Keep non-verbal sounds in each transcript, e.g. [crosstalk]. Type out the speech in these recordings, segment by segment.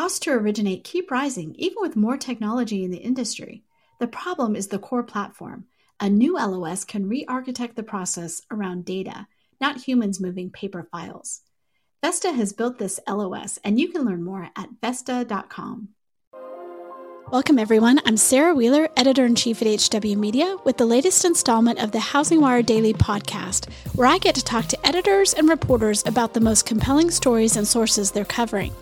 Costs to originate keep rising even with more technology in the industry. The problem is the core platform. A new LOS can re architect the process around data, not humans moving paper files. Vesta has built this LOS, and you can learn more at Vesta.com. Welcome, everyone. I'm Sarah Wheeler, editor in chief at HW Media, with the latest installment of the Housing Wire Daily podcast, where I get to talk to editors and reporters about the most compelling stories and sources they're covering.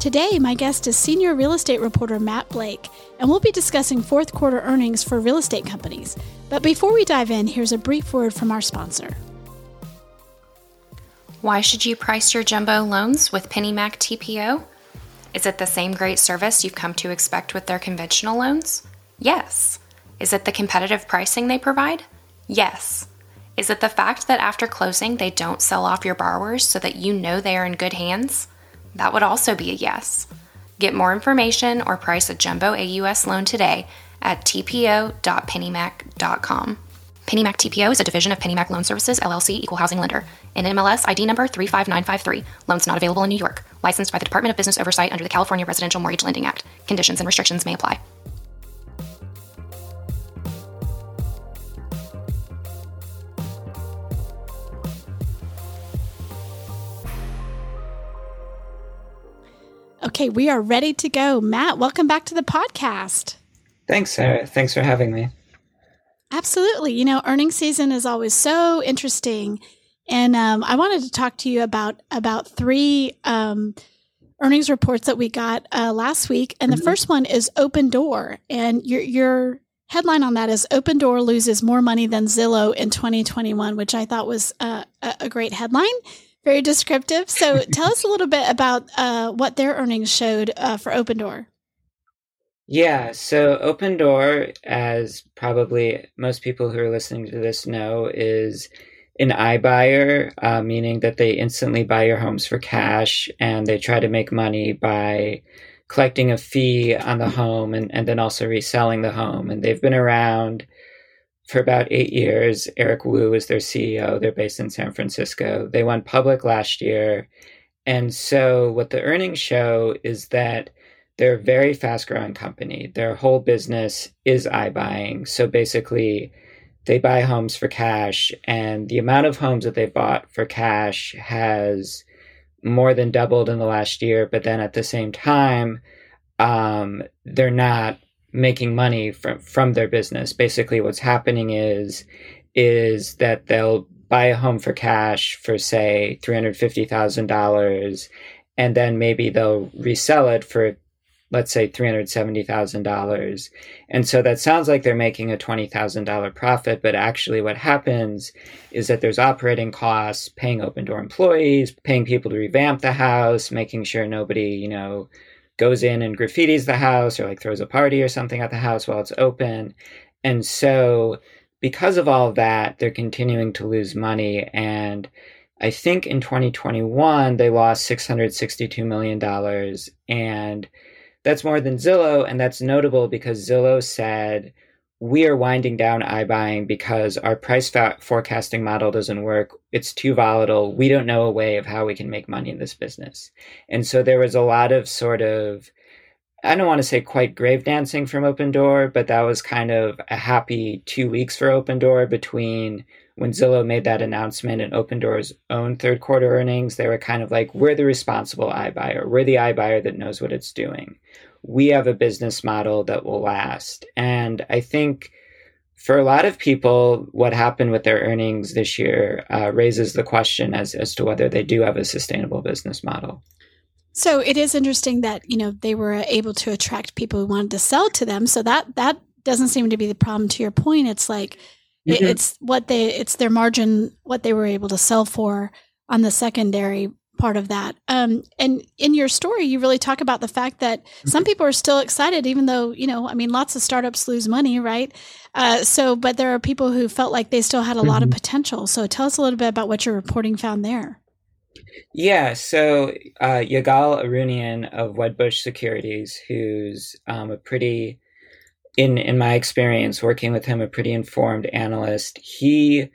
Today, my guest is senior real estate reporter Matt Blake, and we'll be discussing fourth quarter earnings for real estate companies. But before we dive in, here's a brief word from our sponsor. Why should you price your jumbo loans with PennyMac TPO? Is it the same great service you've come to expect with their conventional loans? Yes. Is it the competitive pricing they provide? Yes. Is it the fact that after closing they don't sell off your borrowers so that you know they are in good hands? That would also be a yes. Get more information or price a jumbo AUS loan today at tpo.pennymac.com. PennyMac TPO is a division of PennyMac Loan Services, LLC, Equal Housing Lender. NMLS ID number 35953. Loans not available in New York. Licensed by the Department of Business Oversight under the California Residential Mortgage Lending Act. Conditions and restrictions may apply. Okay, we are ready to go. Matt, welcome back to the podcast. Thanks, Sarah. Thanks for having me. Absolutely. You know, earnings season is always so interesting, and um, I wanted to talk to you about about three um, earnings reports that we got uh, last week. And the mm-hmm. first one is Opendoor, and your your headline on that is Opendoor loses more money than Zillow in 2021, which I thought was uh, a great headline very descriptive. So [laughs] tell us a little bit about uh, what their earnings showed uh, for Opendoor. Yeah, so Opendoor, as probably most people who are listening to this know, is an iBuyer, uh, meaning that they instantly buy your homes for cash and they try to make money by collecting a fee on the home and, and then also reselling the home. And they've been around for about eight years. Eric Wu is their CEO. They're based in San Francisco. They went public last year. And so, what the earnings show is that they're a very fast growing company. Their whole business is iBuying. So, basically, they buy homes for cash, and the amount of homes that they bought for cash has more than doubled in the last year. But then at the same time, um, they're not making money from from their business. Basically, what's happening is is that they'll buy a home for cash for say three hundred fifty thousand dollars, and then maybe they'll resell it for let's say three hundred seventy thousand dollars. And so that sounds like they're making a twenty thousand dollar profit, but actually, what happens is that there's operating costs, paying Opendoor employees, paying people to revamp the house, making sure nobody you know goes in and graffitis the house or like throws a party or something at the house while it's open. And so, because of all of that, they're continuing to lose money. And I think in 2021, they lost $662 million. And that's more than Zillow. And that's notable because Zillow said, we are winding down iBuying because our price fa- forecasting model doesn't work. It's too volatile. We don't know a way of how we can make money in this business. And so there was a lot of sort of, I don't want to say quite grave dancing from Opendoor, but that was kind of a happy two weeks for Opendoor between when Zillow made that announcement and Opendoor's own third quarter earnings. They were kind of like, we're the responsible iBuyer. We're the iBuyer that knows what it's doing we have a business model that will last. And I think for a lot of people, what happened with their earnings this year uh, raises the question as, as to whether they do have a sustainable business model. So it is interesting that you know they were able to attract people who wanted to sell to them. So that that doesn't seem to be the problem. To your point, it's like mm-hmm. it's what they it's their margin what they were able to sell for on the secondary part of that. Um, and in your story, you really talk about the fact that some people are still excited, even though, you know, I mean, lots of startups lose money, right? Uh, so, but there are people who felt like they still had a lot of mm-hmm. potential. So tell us a little bit about what your reporting found there. Yeah, so uh, Ygal Arounian of Wedbush Securities, who's um, a pretty, in in my experience working with him, a pretty informed analyst. He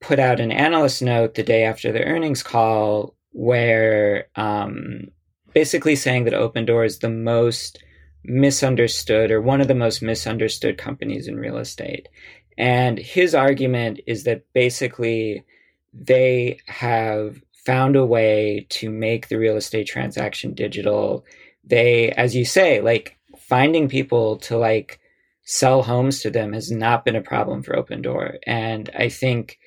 put out an analyst note the day after the earnings call where um, basically saying that Opendoor is the most misunderstood or one of the most misunderstood companies in real estate. And his argument is that basically they have found a way to make the real estate transaction digital. They, as you say, like finding people to like sell homes to them has not been a problem for Opendoor. And I think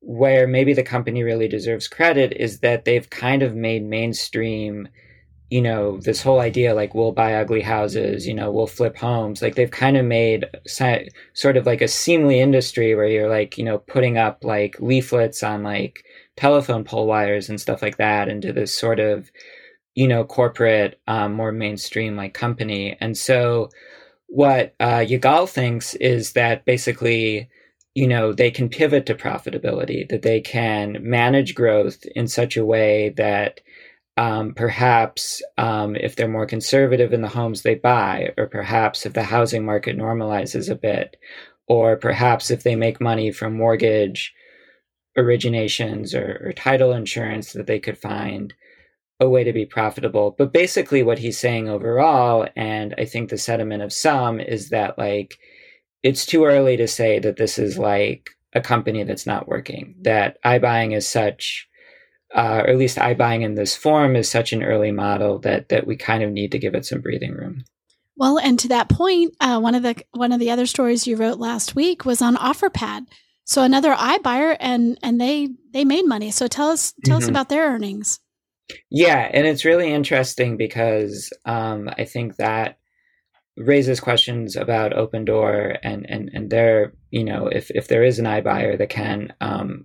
where maybe the company really deserves credit is that they've kind of made mainstream you know this whole idea like we'll buy ugly houses you know we'll flip homes. Like they've kind of made sort of like a seemly industry where you're like you know putting up like leaflets on like telephone pole wires and stuff like that into this sort of you know corporate um, more mainstream like company. And so what uh, Ygal thinks is that basically you know they can pivot to profitability that they can manage growth in such a way that um, perhaps um, if they're more conservative in the homes they buy, or perhaps if the housing market normalizes a bit, or perhaps if they make money from mortgage originations or, or title insurance, that they could find a way to be profitable. But basically, what he's saying overall, and I think the sentiment of some, is that like it's too early to say that this is like a company that's not working, that iBuying is such uh, or at least iBuying in this form is such an early model that that we kind of need to give it some breathing room. Well, and to that point, uh, one of the one of the other stories you wrote last week was on OfferPad. So another iBuyer, and and they they made money. So tell us tell mm-hmm. us about their earnings. Yeah, and it's really interesting because um, I think that raises questions about Opendoor and and and their you know if if there is an iBuyer that can um,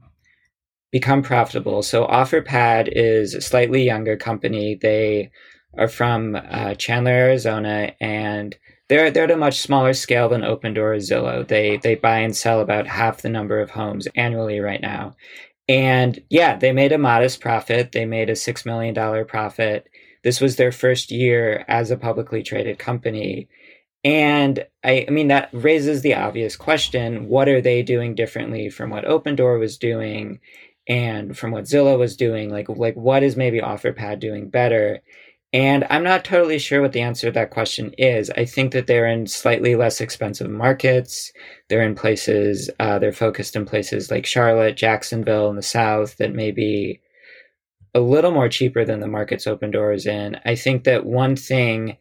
become profitable. So OfferPad is a slightly younger company. They are from uh, Chandler, Arizona, and they're they're at a much smaller scale than Opendoor or Zillow. They they buy and sell about half the number of homes annually right now. And yeah, they made a modest profit. They made a six million dollar profit. This was their first year as a publicly traded company. And I, I mean, that raises the obvious question what are they doing differently from what Opendoor was doing? and from what Zillow was doing, like like what is maybe OfferPad doing better? And I'm not totally sure what the answer to that question is. I think that they're in slightly less expensive markets. They're in places, uh, they're focused in places like Charlotte, Jacksonville in the South that may be a little more cheaper than the markets Opendoors in. I think that one thing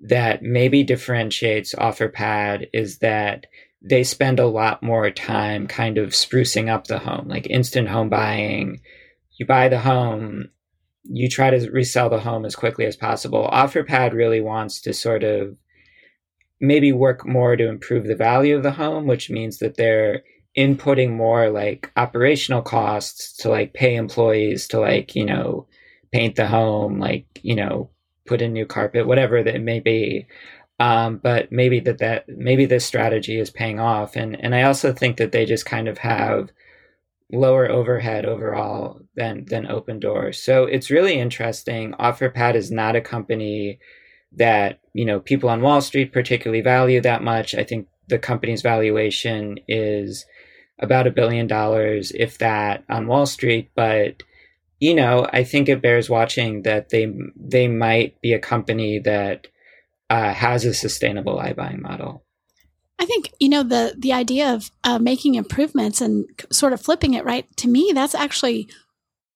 that maybe differentiates OfferPad is that they spend a lot more time kind of sprucing up the home, like instant home buying. You buy the home, you try to resell the home as quickly as possible. OfferPad really wants to sort of maybe work more to improve the value of the home, which means that they're inputting more like operational costs to like pay employees to like, you know, paint the home, like, you know, put in new carpet, whatever that may be. Um, but maybe that that maybe this strategy is paying off, and and I also think that they just kind of have lower overhead overall than than Opendoor. So it's really interesting. OfferPad is not a company that you know people on Wall Street particularly value that much. I think the company's valuation is about a billion dollars, if that, on Wall Street. But you know, I think it bears watching that they they might be a company that uh, has a sustainable iBuying model. I think you know the the idea of uh, making improvements and sort of flipping it right to me that's actually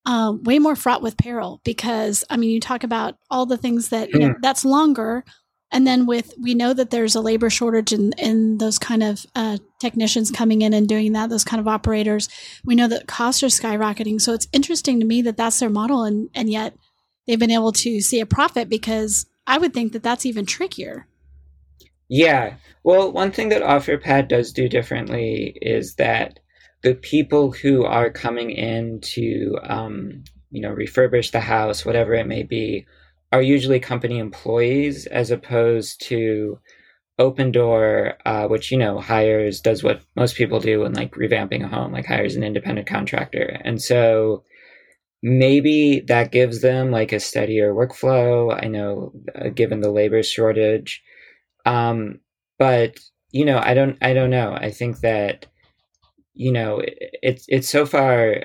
uh, way more fraught with peril because I mean you talk about all the things that you know, hmm. that's longer, and then with we know that there's a labor shortage in in those kind of uh, technicians coming in and doing that those kind of operators. We know that costs are skyrocketing, so it's interesting to me that that's their model, and and yet they've been able to see a profit because I would think that that's even trickier. Yeah. Well, one thing that OfferPad does do differently is that the people who are coming in to, um, you know, refurbish the house, whatever it may be, are usually company employees as opposed to Opendoor, uh, which you know hires does what most people do when like revamping a home, like hires an independent contractor, and so maybe that gives them like a steadier workflow. I know, uh, given the labor shortage, um, but you know, I don't, I don't know. I think that you know, it, it's it's so far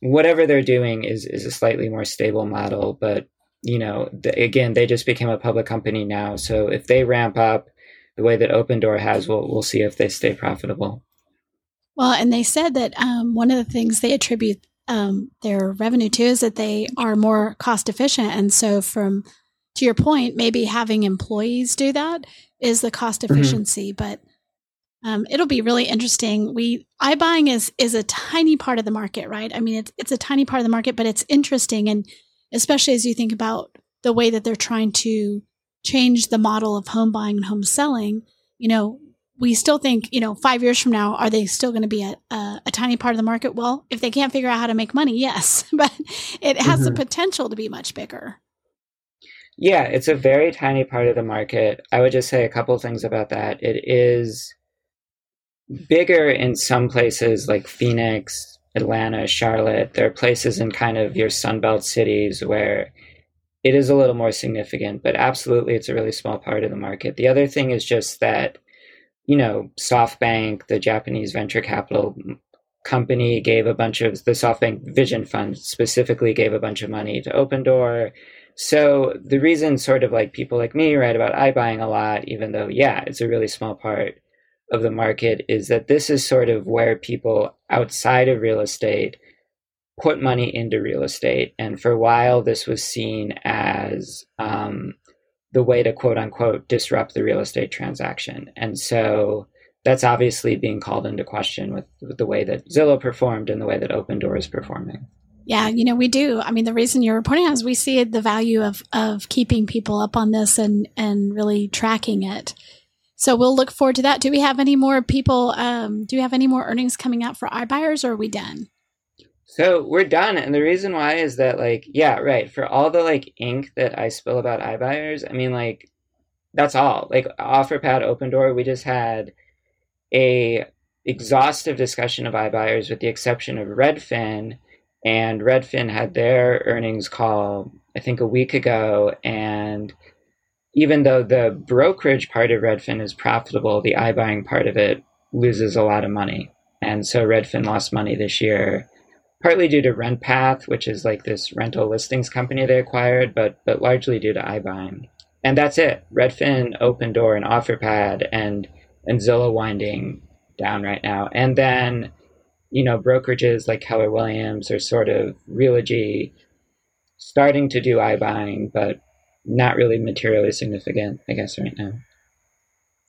whatever they're doing is is a slightly more stable model, but you know, the, again, they just became a public company now. So if they ramp up the way that Opendoor has, we'll we'll see if they stay profitable. Well, and they said that um, one of the things they attribute um, their revenue to is that they are more cost efficient, and so from to your point, maybe having employees do that is the cost mm-hmm. efficiency, mm-hmm. but um, it'll be really interesting. We iBuying is is a tiny part of the market, right? I mean, it's it's a tiny part of the market, but it's interesting, and especially as you think about the way that they're trying to change the model of home buying and home selling. You know, we still think, you know, five years from now, are they still going to be a, a, a, tiny part of the market? Well, if they can't figure out how to make money, yes, [laughs] but it has mm-hmm. the potential to be much bigger. Yeah, it's a very tiny part of the market. I would just say a couple things about that. It is bigger in some places like Phoenix, Atlanta, Charlotte. There are places in kind of your Sunbelt cities where it is a little more significant, but absolutely it's a really small part of the market. The other thing is just that you know, SoftBank, the Japanese venture capital company, gave a bunch of the SoftBank Vision Fund specifically gave a bunch of money to Opendoor. So the reason, sort of like people like me, write about iBuying a lot, even though yeah, it's a really small part of the market, is that this is sort of where people outside of real estate put money into real estate, and for a while this was seen as um, the way to quote unquote disrupt the real estate transaction. And so that's obviously being called into question with, with the way that Zillow performed and the way that Opendoor is performing. Yeah, you know, we do. I mean, the reason you're reporting on is we see the value of of keeping people up on this and and really tracking it. So we'll look forward to that. Do we have any more people? Um, do we have any more earnings coming out for iBuyers, or are we done? So we're done. And the reason why is that like, yeah, right. For all the like ink that I spill about iBuyers, I mean like that's all. Like OfferPad Opendoor, we just had a exhaustive discussion of iBuyers with the exception of Redfin. And Redfin had their earnings call, I think, a week ago. And even though the brokerage part of Redfin is profitable, the iBuying part of it loses a lot of money. And so Redfin lost money this year partly due to RentPath, which is like this rental listings company they acquired, but but largely due to iBuying. And that's it. Redfin, Opendoor, and OfferPad, and and Zillow winding down right now. And then, you know, brokerages like Keller Williams are sort of Realogy starting to do iBuying, but not really materially significant, I guess, right now.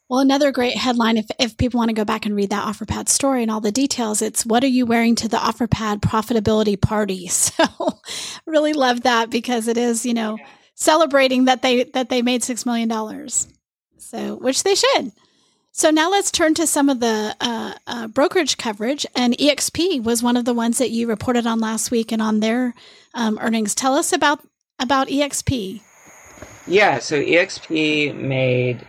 Well, another great headline, if, if people want to go back and read that OfferPad story and all the details, it's what are you wearing to the OfferPad profitability party? [laughs] So really love that because it is, you know, celebrating that they that they made six million dollars. So which they should. So now let's turn to some of the uh, uh, brokerage coverage. And EXP was one of the ones that you reported on last week and on their um, earnings. Tell us about about EXP. Yeah, so EXP made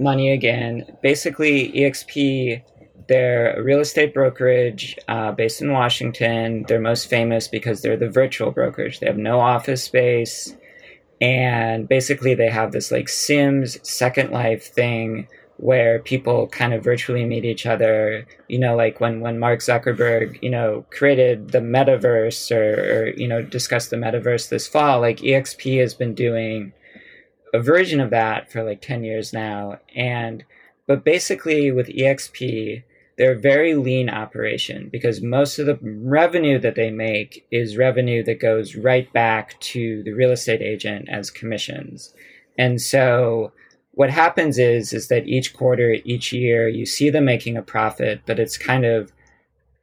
money again. Basically, EXP, they're a real estate brokerage uh, based in Washington. They're most famous because they're the virtual brokerage. They have no office space. And basically, they have this like Sims Second Life thing where people kind of virtually meet each other. You know, like when, when Mark Zuckerberg, you know, created the metaverse or, or you know, discussed the metaverse this fall, like EXP has been doing a version of that for like 10 years now. And, but basically with EXP, they're a very lean operation because most of the revenue that they make is revenue that goes right back to the real estate agent as commissions. And so what happens is is that each quarter, each year, you see them making a profit, but it's kind of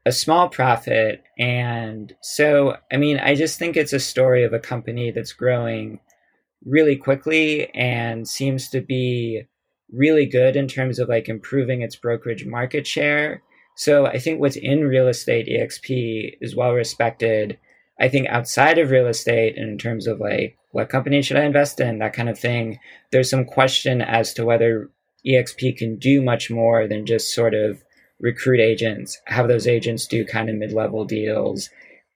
a small profit. And so, I mean, I just think it's a story of a company that's growing really quickly and seems to be really good in terms of like improving its brokerage market share. So I think what's in real estate EXP is well respected. I think outside of real estate and in terms of like what company should I invest in, that kind of thing, there's some question as to whether EXP can do much more than just sort of recruit agents, have those agents do kind of mid-level deals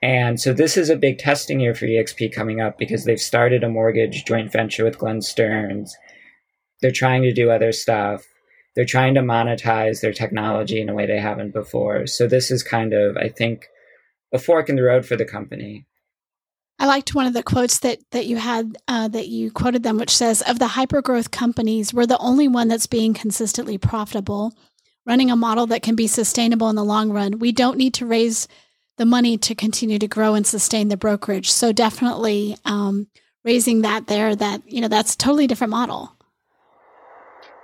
and so this is a big testing year for EXP coming up because they've started a mortgage joint venture with Glenn Stearns. They're trying to do other stuff. They're trying to monetize their technology in a way they haven't before. So this is kind of, I think, a fork in the road for the company. I liked one of the quotes that that you had uh, that you quoted them, which says, "Of the hypergrowth companies, we're the only one that's being consistently profitable, running a model that can be sustainable in the long run. We don't need to raise the money to continue to grow and sustain the brokerage. So definitely um, raising that there. That you know, that's totally different model."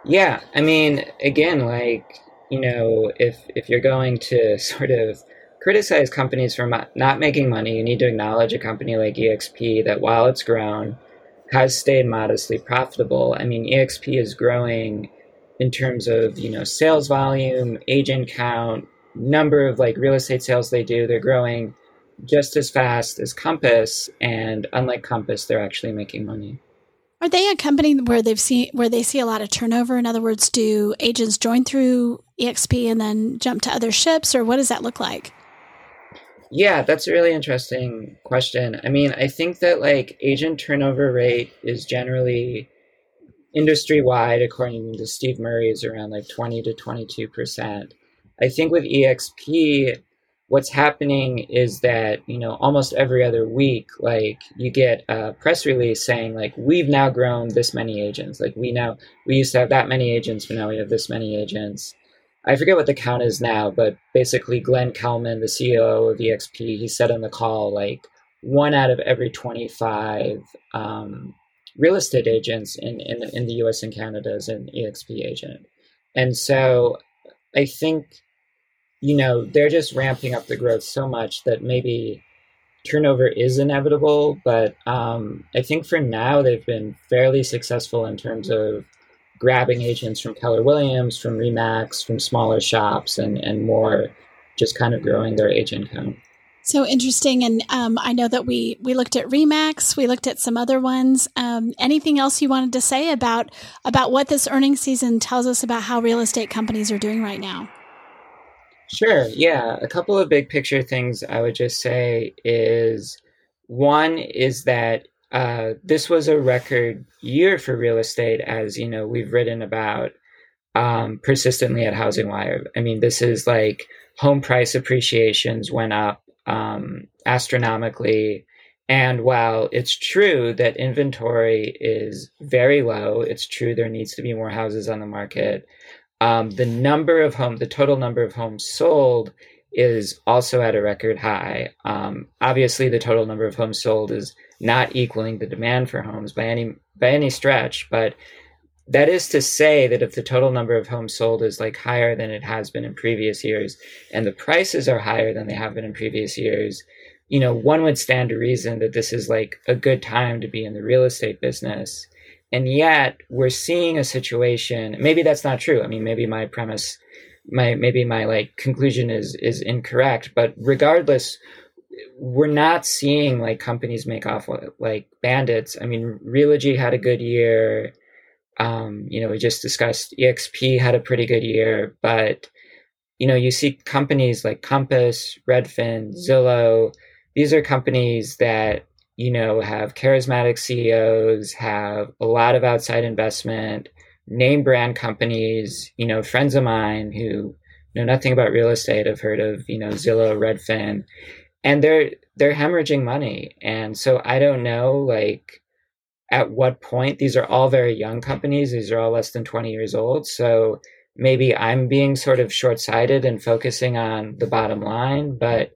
Yeah, I mean, again, like you know, if if you're going to [laughs] sort of criticize companies for not making money, you need to acknowledge a company like EXP that while it's grown, has stayed modestly profitable. I mean, EXP is growing in terms of you know sales volume, agent count, number of like real estate sales they do. They're growing just as fast as Compass, and unlike Compass, they're actually making money. Are they a company where they've seen where they see a lot of turnover? In other words, do agents join through EXP and then jump to other ships, or what does that look like? Yeah, that's a really interesting question. I mean, I think that like agent turnover rate is generally industry wide, according to Steve Murray, is around like 20 to 22%. I think with EXP, what's happening is that, you know, almost every other week, like you get a press release saying, like, we've now grown this many agents. Like, we now, we used to have that many agents, but now we have this many agents. I forget what the count is now, but basically Glenn Kelman, the CEO of EXP, he said on the call like one out of every 25 um, real estate agents in, in, in the US and Canada is an EXP agent. And so I think, you know, they're just ramping up the growth so much that maybe turnover is inevitable. But um, I think for now, they've been fairly successful in terms of grabbing agents from Keller Williams, from Remax, from smaller shops, and and more, just kind of growing their agent count. So interesting, and um, I know that we we looked at Remax, we looked at some other ones. Um, anything else you wanted to say about about what this earnings season tells us about how real estate companies are doing right now? Sure. Yeah, a couple of big picture things I would just say is one is that uh, this was a record year for real estate, as you know we've written about um, persistently at Housing Wire. I mean, this is like home price appreciations went up um, astronomically. And while it's true that inventory is very low, it's true there needs to be more houses on the market. Um, the number of homes, the total number of homes sold is also at a record high. Um, obviously, the total number of homes sold is not equaling the demand for homes by any by any stretch, but that is to say that if the total number of homes sold is like higher than it has been in previous years and the prices are higher than they have been in previous years, you know, one would stand to reason that this is like a good time to be in the real estate business. And yet we're seeing a situation, maybe that's not true. I mean, maybe my premise my maybe my like conclusion is is incorrect but regardless we're not seeing like companies make off like bandits i mean realogy had a good year um you know we just discussed exp had a pretty good year but you know you see companies like compass redfin zillow these are companies that you know have charismatic ceos have a lot of outside investment name brand companies, you know, friends of mine who know nothing about real estate have heard of, you know, Zillow, Redfin, and they're they're hemorrhaging money. And so I don't know like at what point these are all very young companies, these are all less than 20 years old. So maybe I'm being sort of short-sighted and focusing on the bottom line, but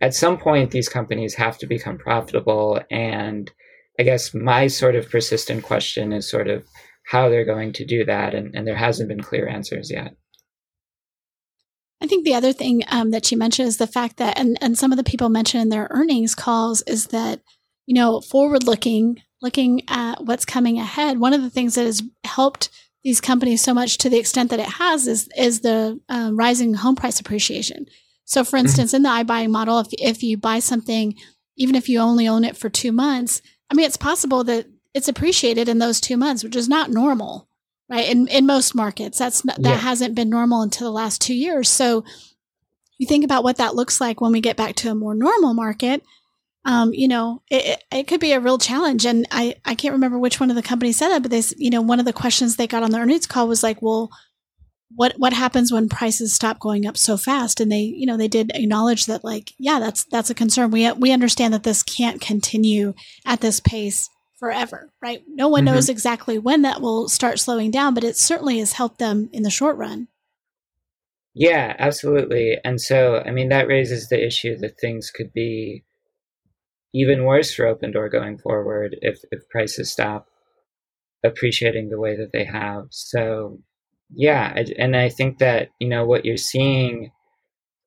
at some point these companies have to become profitable and I guess my sort of persistent question is sort of how they're going to do that, and, and there hasn't been clear answers yet. I think the other thing um, that you mentioned is the fact that, and, and some of the people mentioned in their earnings calls, is that, you know, forward looking, looking at what's coming ahead, one of the things that has helped these companies so much to the extent that it has is, is the um, rising home price appreciation. So, for mm-hmm. instance, in the iBuying model, if, if you buy something, even if you only own it for two months, I mean, it's possible that it's appreciated in those two months, which is not normal, right? In in most markets, that's that yeah. hasn't been normal until the last two years. So you think about what that looks like when we get back to a more normal market. Um, you know, it, it could be a real challenge. And I, I can't remember which one of the companies said that, but they, you know, one of the questions they got on the earnings call was like, well, what what happens when prices stop going up so fast? And they you know they did acknowledge that like yeah that's that's a concern. We we understand that this can't continue at this pace forever right? No one mm-hmm. knows exactly when that will start slowing down but it certainly has helped them in the short run. Yeah absolutely. And so i mean that raises the issue that things could be even worse for Opendoor going forward if if prices stop appreciating the way that they have. So yeah, and I think that you know what you're seeing.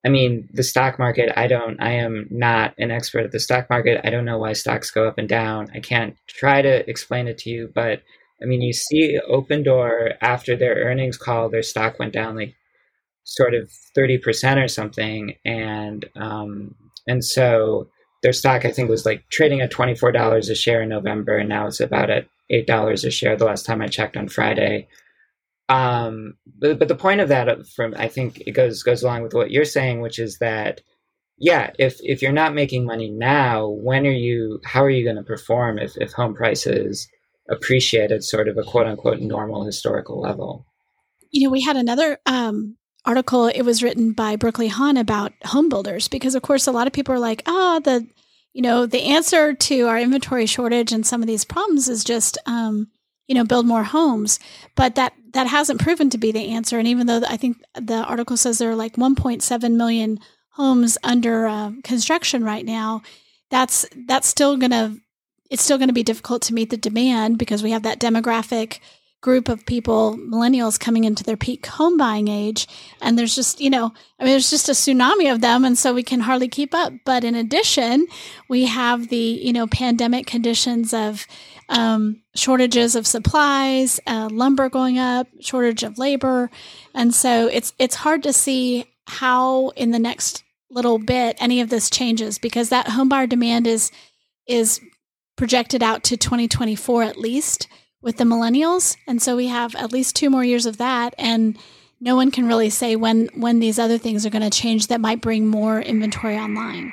I mean, the stock market. I don't. I am not an expert at the stock market. I don't know why stocks go up and down. I can't try to explain it to you, but I mean, you see Opendoor after their earnings call, their stock went down like sort of thirty percent or something, and um, and so their stock I think was like trading at twenty four dollars a share in November, and now it's about at eight dollars a share. The last time I checked on Friday. Um, but, but the point of that, uh, from I think it goes goes along with what you're saying, which is that yeah, if if you're not making money now, when are you? How are you going to perform if if home prices appreciate at sort of a quote unquote normal historical level? You know, we had another um, article. It was written by Brooklee Han about home builders because, of course, a lot of people are like, "Ah, oh, the you know the answer to our inventory shortage and some of these problems is just." Um, you know build more homes but that that hasn't proven to be the answer. And even though i think the article says there are like 1.7 million homes under uh, construction right now that's that's still going to it's still going to be difficult to meet the demand because we have that demographic group of people millennials coming into their peak home buying age and there's just you know i mean there's just a tsunami of them and so we can hardly keep up. But in addition we have the you know pandemic conditions of um, shortages of supplies, uh, lumber going up, shortage of labor, and so it's it's hard to see how in the next little bit any of this changes because that homebuyer demand is is projected out to 2024 at least with the millennials, and so we have at least two more years of that and no one can really say when when these other things are going to change that might bring more inventory online.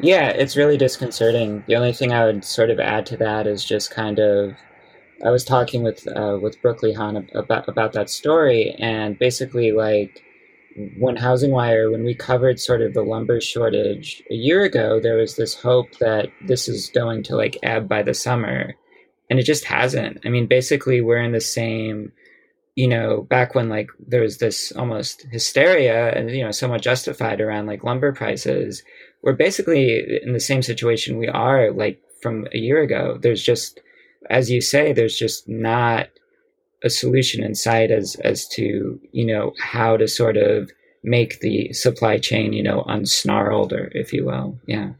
Yeah, it's really disconcerting. The only thing I would sort of add to that is just kind of I was talking with uh, with Brooklee Han about about that story, and basically like when Housing Wire, when we covered sort of the lumber shortage a year ago, there was this hope that this is going to like ebb by the summer, and it just hasn't. I mean, basically, we're in the same you know, back when like there was this almost hysteria and you know somewhat justified around like lumber prices, we're basically in the same situation we are like from a year ago. There's just, as you say, there's just not a solution in sight as as to you know how to sort of make the supply chain you know unsnarled or if you will yeah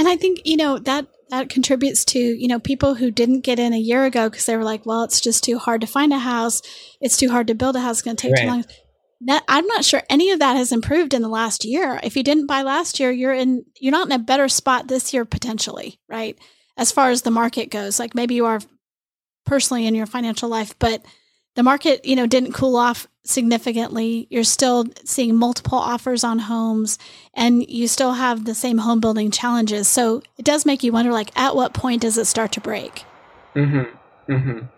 and i think you know that that contributes to you know people who didn't get in a year ago because they were like well it's just too hard to find a house it's too hard to build a house it's going to take right. too long that, I'm not sure any of that has improved in the last year. If you didn't buy last year, you're in you're not in a better spot this year potentially, right? As far as the market goes, like maybe you are personally in your financial life, but the market, you know, didn't cool off significantly. You're still seeing multiple offers on homes and you still have the same home building challenges. So it does make you wonder like at what point does it start to break? Mhm. Mhm.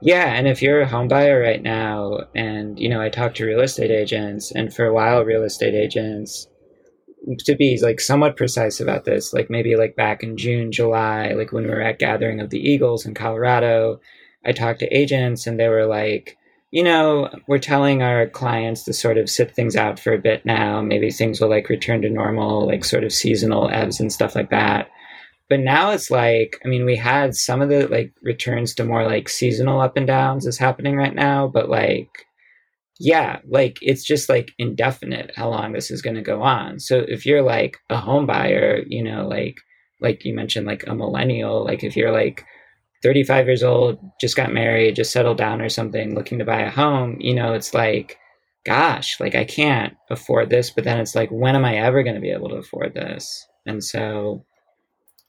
Yeah, and if you're a home buyer right now, and you know, I talk to real estate agents, and for a while, real estate agents, to be like somewhat precise about this, like maybe like back in June, July, like when we were at Gathering of the Eagles in Colorado, I talked to agents, and they were like, you know, we're telling our clients to sort of sit things out for a bit now. Maybe things will like return to normal, like sort of seasonal ebbs and stuff like that but now it's like i mean we had some of the like returns to more like seasonal up and downs is happening right now but like yeah like it's just like indefinite how long this is going to go on so if you're like a home buyer you know like like you mentioned like a millennial like if you're like 35 years old just got married just settled down or something looking to buy a home you know it's like gosh like i can't afford this but then it's like when am i ever going to be able to afford this? And so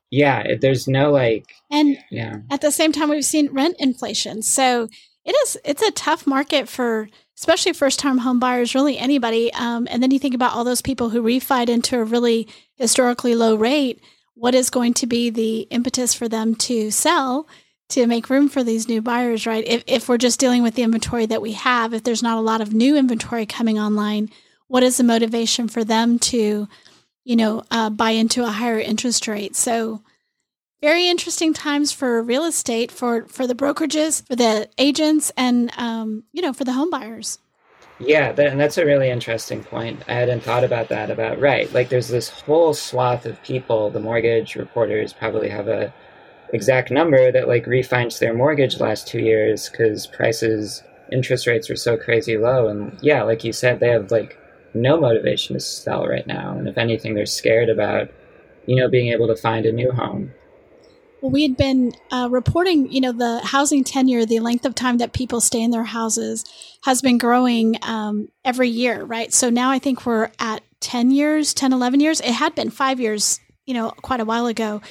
yeah there's no like and yeah. at the same time we've seen rent inflation. So it is it's a tough market for especially first time home buyers really anybody um, and then you think about all those people who refied into a really historically low rate what is going to be the impetus for them to sell to make room for these new buyers, right? If, if we're just dealing with the inventory that we have, if there's not a lot of new inventory coming online, what is the motivation for them to, you know, uh, buy into a higher interest rate? So, very interesting times for real estate for for the brokerages, for the agents, and um, you know, for the home buyers. Yeah, that, and that's a really interesting point. I hadn't thought about that. About right, like there's this whole swath of people. The mortgage reporters probably have a exact number that like refinanced their mortgage last two years because prices, interest rates were so crazy low. And yeah, like you said, they have like no motivation to sell right now. And if anything, they're scared about, you know, being able to find a new home. Well, we had been uh, reporting, you know, the housing tenure, the length of time that people stay in their houses has been growing um, every year, right? So now I think we're at 10 years, 10, 11 years. It had been five years, you know, quite a while ago.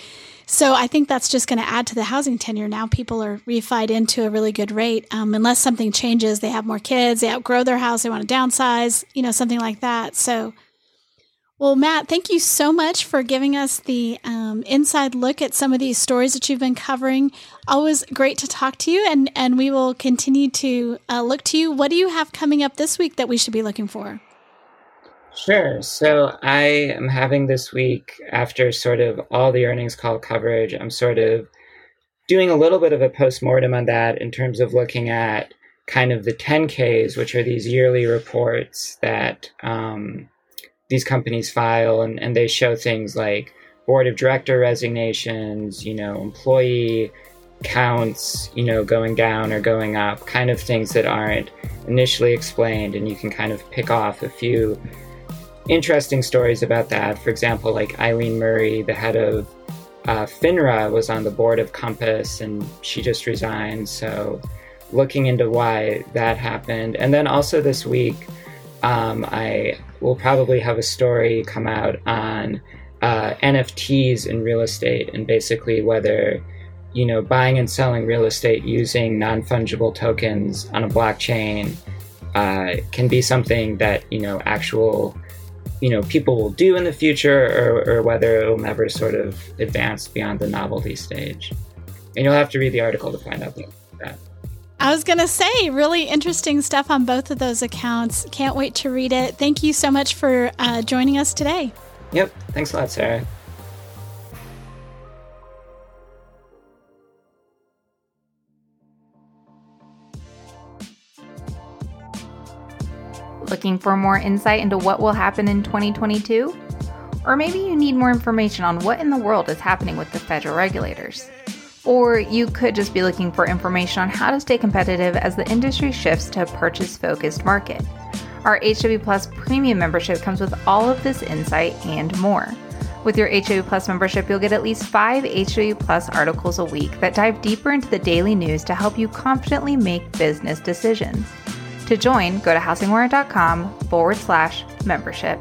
So I think that's just going to add to the housing tenure. Now people are refied into a really good rate. Um, unless something changes, they have more kids, they outgrow their house, they want to downsize, you know, something like that. So, well, Matt, thank you so much for giving us the um, inside look at some of these stories that you've been covering. Always great to talk to you, and and we will continue to uh, look to you. What do you have coming up this week that we should be looking for? Sure. So I am having this week, after sort of all the earnings call coverage, I'm sort of doing a little bit of a postmortem on that in terms of looking at kind of the 10Ks, which are these yearly reports that um, these companies file, and, and they show things like board of director resignations, you know, employee counts, you know, going down or going up, kind of things that aren't initially explained, and you can kind of pick off a few interesting stories about that. For example, like Eileen Murray, the head of uh, FINRA, was on the board of Compass and she just resigned. So, looking into why that happened. And then also this week, um, I will probably have a story come out on uh, NFTs in real estate and basically whether you know buying and selling real estate using non-fungible tokens on a blockchain uh, can be something that you know actual you know people will do in the future or, or whether it'll never sort of advance beyond the novelty stage. And you'll have to read the article to find out that I was going to say, really interesting stuff on both of those accounts. Can't wait to read it. Thank you so much for uh, joining us today. Yep. Thanks a lot, Sarah. Looking for more insight into what will happen in 2022? Or maybe you need more information on what in the world is happening with the federal regulators. Or you could just be looking for information on how to stay competitive as the industry shifts to a purchase focused market. Our HW Plus premium membership comes with all of this insight and more. With your HW Plus membership, you'll get at least five HW Plus articles a week that dive deeper into the daily news to help you confidently make business decisions. To join, go to housingwire.com forward slash membership.